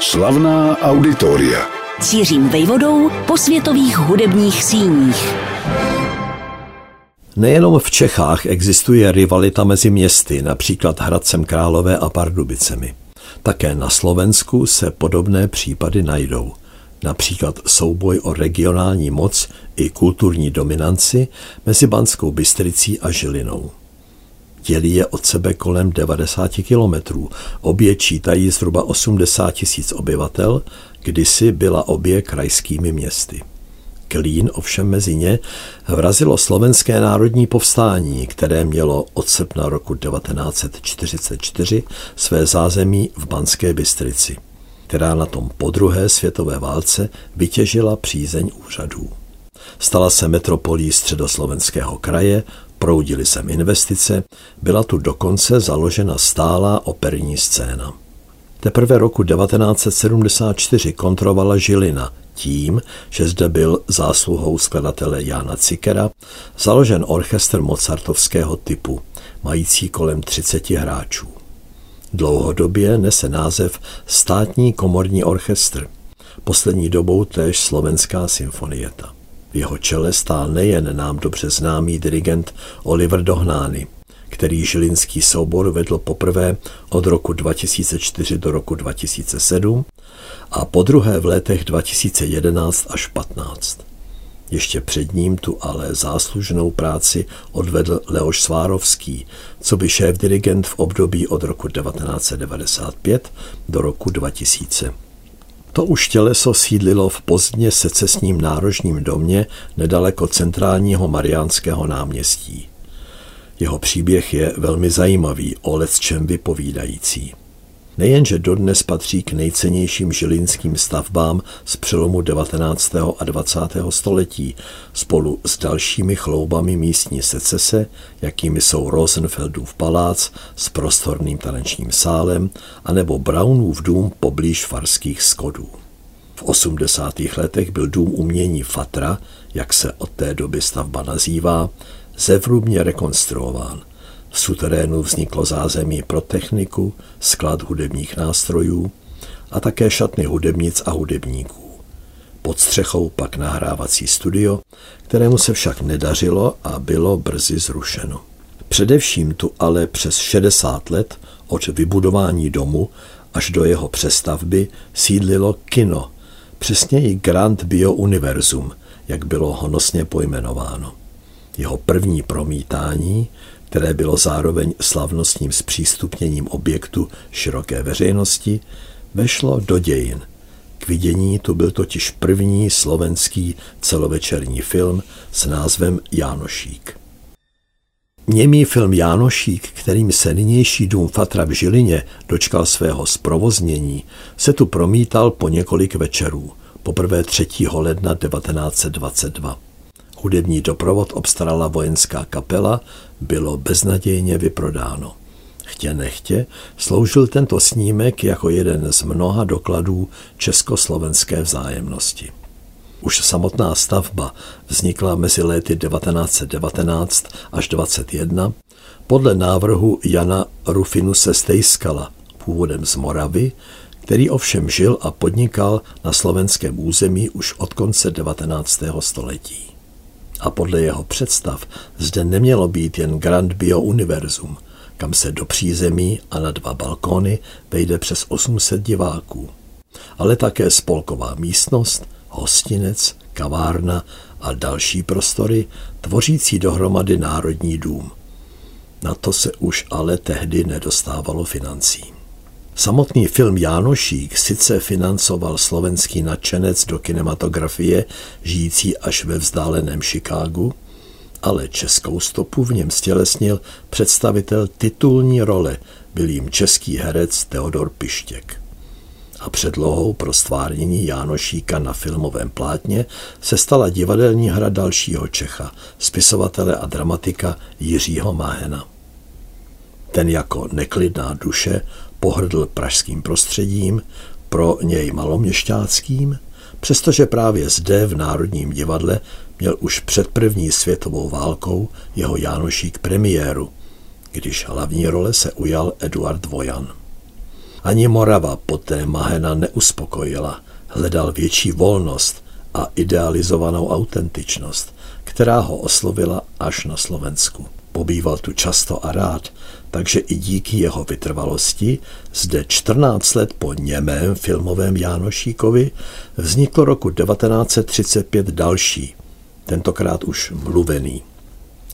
Slavná auditoria. Cířím vejvodou po světových hudebních síních. Nejenom v Čechách existuje rivalita mezi městy, například Hradcem Králové a Pardubicemi. Také na Slovensku se podobné případy najdou. Například souboj o regionální moc i kulturní dominanci mezi Banskou Bystricí a Žilinou. Dělí je od sebe kolem 90 kilometrů. Obě čítají zhruba 80 tisíc obyvatel, kdysi byla obě krajskými městy. Klín ovšem mezi ně vrazilo slovenské národní povstání, které mělo od srpna roku 1944 své zázemí v Banské Bystrici, která na tom po druhé světové válce vytěžila přízeň úřadů. Stala se metropolí středoslovenského kraje, proudily sem investice, byla tu dokonce založena stálá operní scéna. Teprve roku 1974 kontrovala Žilina tím, že zde byl zásluhou skladatele Jana Cikera založen orchestr mozartovského typu, mající kolem 30 hráčů. Dlouhodobě nese název Státní komorní orchestr, poslední dobou též Slovenská symfonieta. V jeho čele stál nejen nám dobře známý dirigent Oliver Dohnány, který žilinský soubor vedl poprvé od roku 2004 do roku 2007 a po druhé v letech 2011 až 15. Ještě před ním tu ale záslužnou práci odvedl Leoš Svárovský, co by šéf dirigent v období od roku 1995 do roku 2000. To už těleso sídlilo v pozdně secesním nárožním domě nedaleko centrálního Mariánského náměstí. Jeho příběh je velmi zajímavý, o čem vypovídající. Nejenže dodnes patří k nejcennějším žilinským stavbám z přelomu 19. a 20. století spolu s dalšími chloubami místní secese, jakými jsou Rosenfeldův palác s prostorným tanečním sálem anebo Brownův dům poblíž farských skodů. V 80. letech byl dům umění Fatra, jak se od té doby stavba nazývá, zevrubně rekonstruován – v suterénu vzniklo zázemí pro techniku, sklad hudebních nástrojů a také šatny hudebnic a hudebníků. Pod střechou pak nahrávací studio, kterému se však nedařilo a bylo brzy zrušeno. Především tu ale přes 60 let od vybudování domu až do jeho přestavby sídlilo kino, přesněji Grand Bio Univerzum, jak bylo honosně pojmenováno. Jeho první promítání které bylo zároveň slavnostním zpřístupněním objektu široké veřejnosti, vešlo do dějin. K vidění tu byl totiž první slovenský celovečerní film s názvem Jánošík. Němý film Jánošík, kterým se nynější dům Fatra v Žilině dočkal svého zprovoznění, se tu promítal po několik večerů, poprvé 3. ledna 1922. Hudební doprovod obstarala vojenská kapela, bylo beznadějně vyprodáno. Chtě nechtě sloužil tento snímek jako jeden z mnoha dokladů československé vzájemnosti. Už samotná stavba vznikla mezi léty 1919 až 21 podle návrhu Jana Rufinuse Stejskala, původem z Moravy, který ovšem žil a podnikal na slovenském území už od konce 19. století a podle jeho představ zde nemělo být jen Grand Bio Univerzum, kam se do přízemí a na dva balkóny vejde přes 800 diváků, ale také spolková místnost, hostinec, kavárna a další prostory, tvořící dohromady Národní dům. Na to se už ale tehdy nedostávalo financí. Samotný film Jánošík sice financoval slovenský nadšenec do kinematografie, žijící až ve vzdáleném Chicagu, ale českou stopu v něm stělesnil představitel titulní role, byl jim český herec Teodor Pištěk. A předlohou pro stvárnění Jánošíka na filmovém plátně se stala divadelní hra dalšího Čecha, spisovatele a dramatika Jiřího Máhena. Ten jako neklidná duše pohrdl pražským prostředím, pro něj maloměšťáckým, přestože právě zde v Národním divadle měl už před první světovou válkou jeho Jánošík premiéru, když hlavní role se ujal Eduard Vojan. Ani Morava poté Mahena neuspokojila. Hledal větší volnost a idealizovanou autentičnost, která ho oslovila až na Slovensku. Pobýval tu často a rád, takže i díky jeho vytrvalosti zde 14 let po němém filmovém Jánošíkovi vzniklo roku 1935 další, tentokrát už mluvený.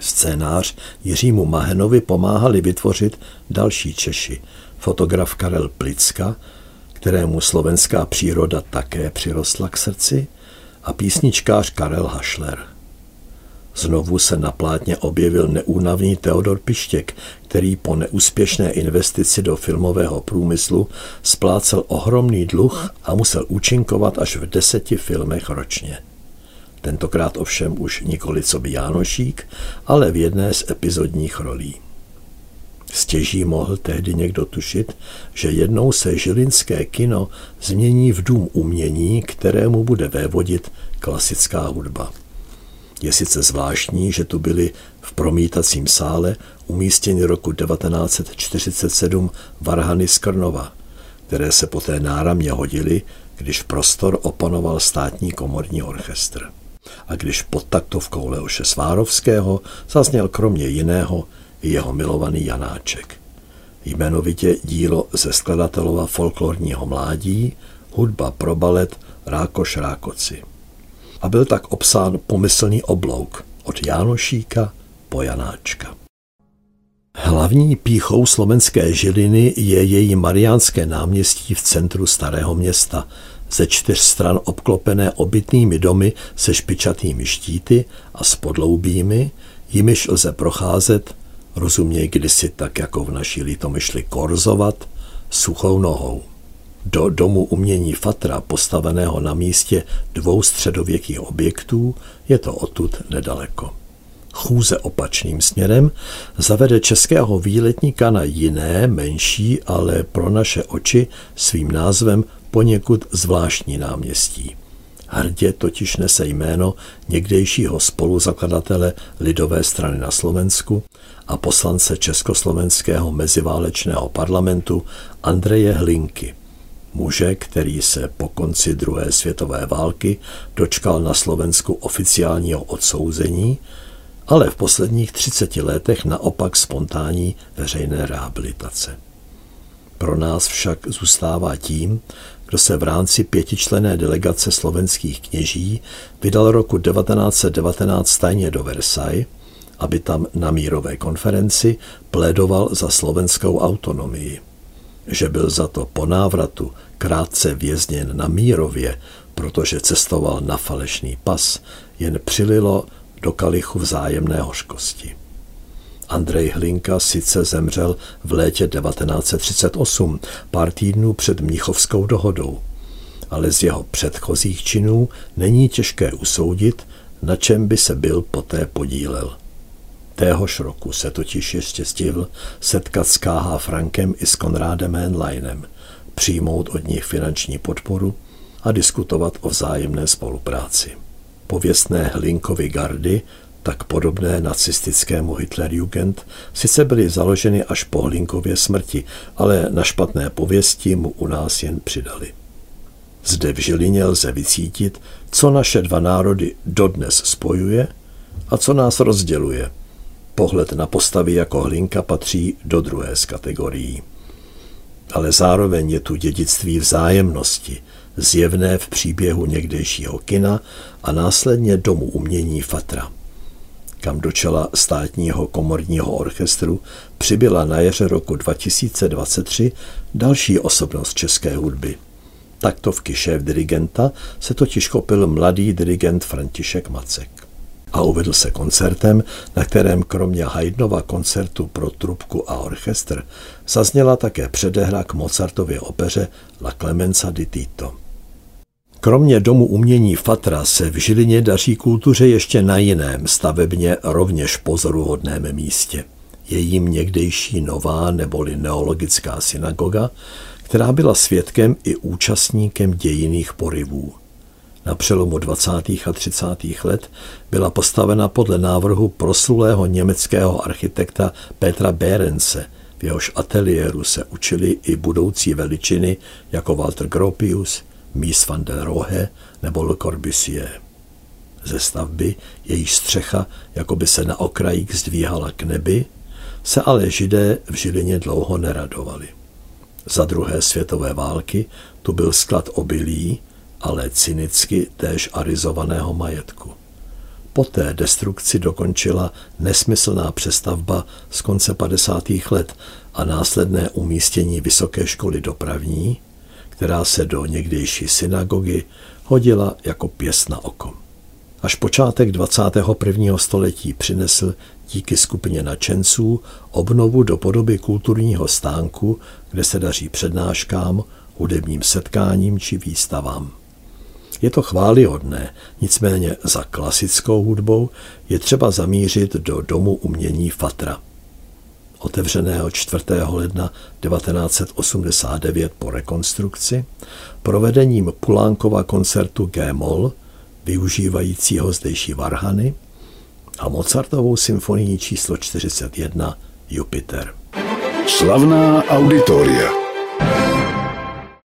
Scénář Jiřímu Mahenovi pomáhali vytvořit další Češi. Fotograf Karel Plicka, kterému slovenská příroda také přirostla k srdci, a písničkář Karel Hašler. Znovu se na plátně objevil neúnavný Teodor Pištěk, který po neúspěšné investici do filmového průmyslu splácel ohromný dluh a musel účinkovat až v deseti filmech ročně. Tentokrát ovšem už nikoli co by Jánošík, ale v jedné z epizodních rolí. Stěží mohl tehdy někdo tušit, že jednou se žilinské kino změní v dům umění, kterému bude vévodit klasická hudba. Je sice zvláštní, že tu byly v promítacím sále umístěny roku 1947 varhany z Krnova, které se poté náramně hodily, když prostor oponoval státní komorní orchestr. A když pod taktovkou Leoše Svárovského zazněl kromě jiného i jeho milovaný Janáček. Jmenovitě dílo ze skladatelova folklorního mládí, hudba pro balet Rákoš Rákoci a byl tak obsán pomyslný oblouk od Jánošíka po Janáčka. Hlavní píchou slovenské žiliny je její Mariánské náměstí v centru starého města, ze čtyř stran obklopené obytnými domy se špičatými štíty a s podloubími, jimiž lze procházet, rozuměj kdysi tak jako v naší litomyšli korzovat, suchou nohou do domu umění Fatra, postaveného na místě dvou středověkých objektů, je to odtud nedaleko. Chůze opačným směrem zavede českého výletníka na jiné, menší, ale pro naše oči svým názvem poněkud zvláštní náměstí. Hrdě totiž nese jméno někdejšího spoluzakladatele Lidové strany na Slovensku a poslance Československého meziválečného parlamentu Andreje Hlinky – muže, který se po konci druhé světové války dočkal na Slovensku oficiálního odsouzení, ale v posledních 30 letech naopak spontánní veřejné rehabilitace. Pro nás však zůstává tím, kdo se v rámci pětičlené delegace slovenských kněží vydal roku 1919 tajně do Versailles, aby tam na mírové konferenci plédoval za slovenskou autonomii. Že byl za to po návratu krátce vězněn na Mírově, protože cestoval na falešný pas, jen přililo do kalichu vzájemné hořkosti. Andrej Hlinka sice zemřel v létě 1938, pár týdnů před Mnichovskou dohodou, ale z jeho předchozích činů není těžké usoudit, na čem by se byl poté podílel. Téhož roku se totiž ještě stihl setkat s K.H. Frankem i s Konrádem Henleinem – přijmout od nich finanční podporu a diskutovat o vzájemné spolupráci. Pověstné Hlinkovy gardy, tak podobné nacistickému Hitlerjugend, sice byly založeny až po Hlinkově smrti, ale na špatné pověsti mu u nás jen přidali. Zde v Žilině lze vycítit, co naše dva národy dodnes spojuje a co nás rozděluje. Pohled na postavy jako Hlinka patří do druhé z kategorií ale zároveň je tu dědictví vzájemnosti, zjevné v příběhu někdejšího kina a následně domu umění Fatra, kam do čela státního komorního orchestru přibyla na jaře roku 2023 další osobnost české hudby. Taktovky šéf dirigenta se totiž chopil mladý dirigent František Macek a uvedl se koncertem, na kterém kromě Haydnova koncertu pro trubku a orchestr zazněla také předehra k Mozartově opeře La Clemenza di Tito. Kromě domu umění Fatra se v Žilině daří kultuře ještě na jiném, stavebně rovněž pozoruhodném místě. Je jim někdejší nová neboli neologická synagoga, která byla svědkem i účastníkem dějiných porivů na přelomu 20. a 30. let byla postavena podle návrhu proslulého německého architekta Petra Berence v jehož ateliéru se učili i budoucí veličiny jako Walter Gropius, Mies van der Rohe nebo Le Corbusier. Ze stavby, jejíž střecha jako by se na okrajích zdvíhala k nebi, se ale židé v Žilině dlouho neradovali. Za druhé světové války tu byl sklad obilí, ale cynicky též arizovaného majetku. Poté destrukci dokončila nesmyslná přestavba z konce 50. let a následné umístění vysoké školy dopravní, která se do někdejší synagogy hodila jako pěst na oko. Až počátek 21. století přinesl díky skupině nadšenců obnovu do podoby kulturního stánku, kde se daří přednáškám, hudebním setkáním či výstavám. Je to chválihodné, nicméně za klasickou hudbou je třeba zamířit do Domu umění Fatra. Otevřeného 4. ledna 1989 po rekonstrukci, provedením Pulánkova koncertu G-moll, využívajícího zdejší varhany, a Mozartovou symfonii číslo 41 Jupiter. Slavná auditoria.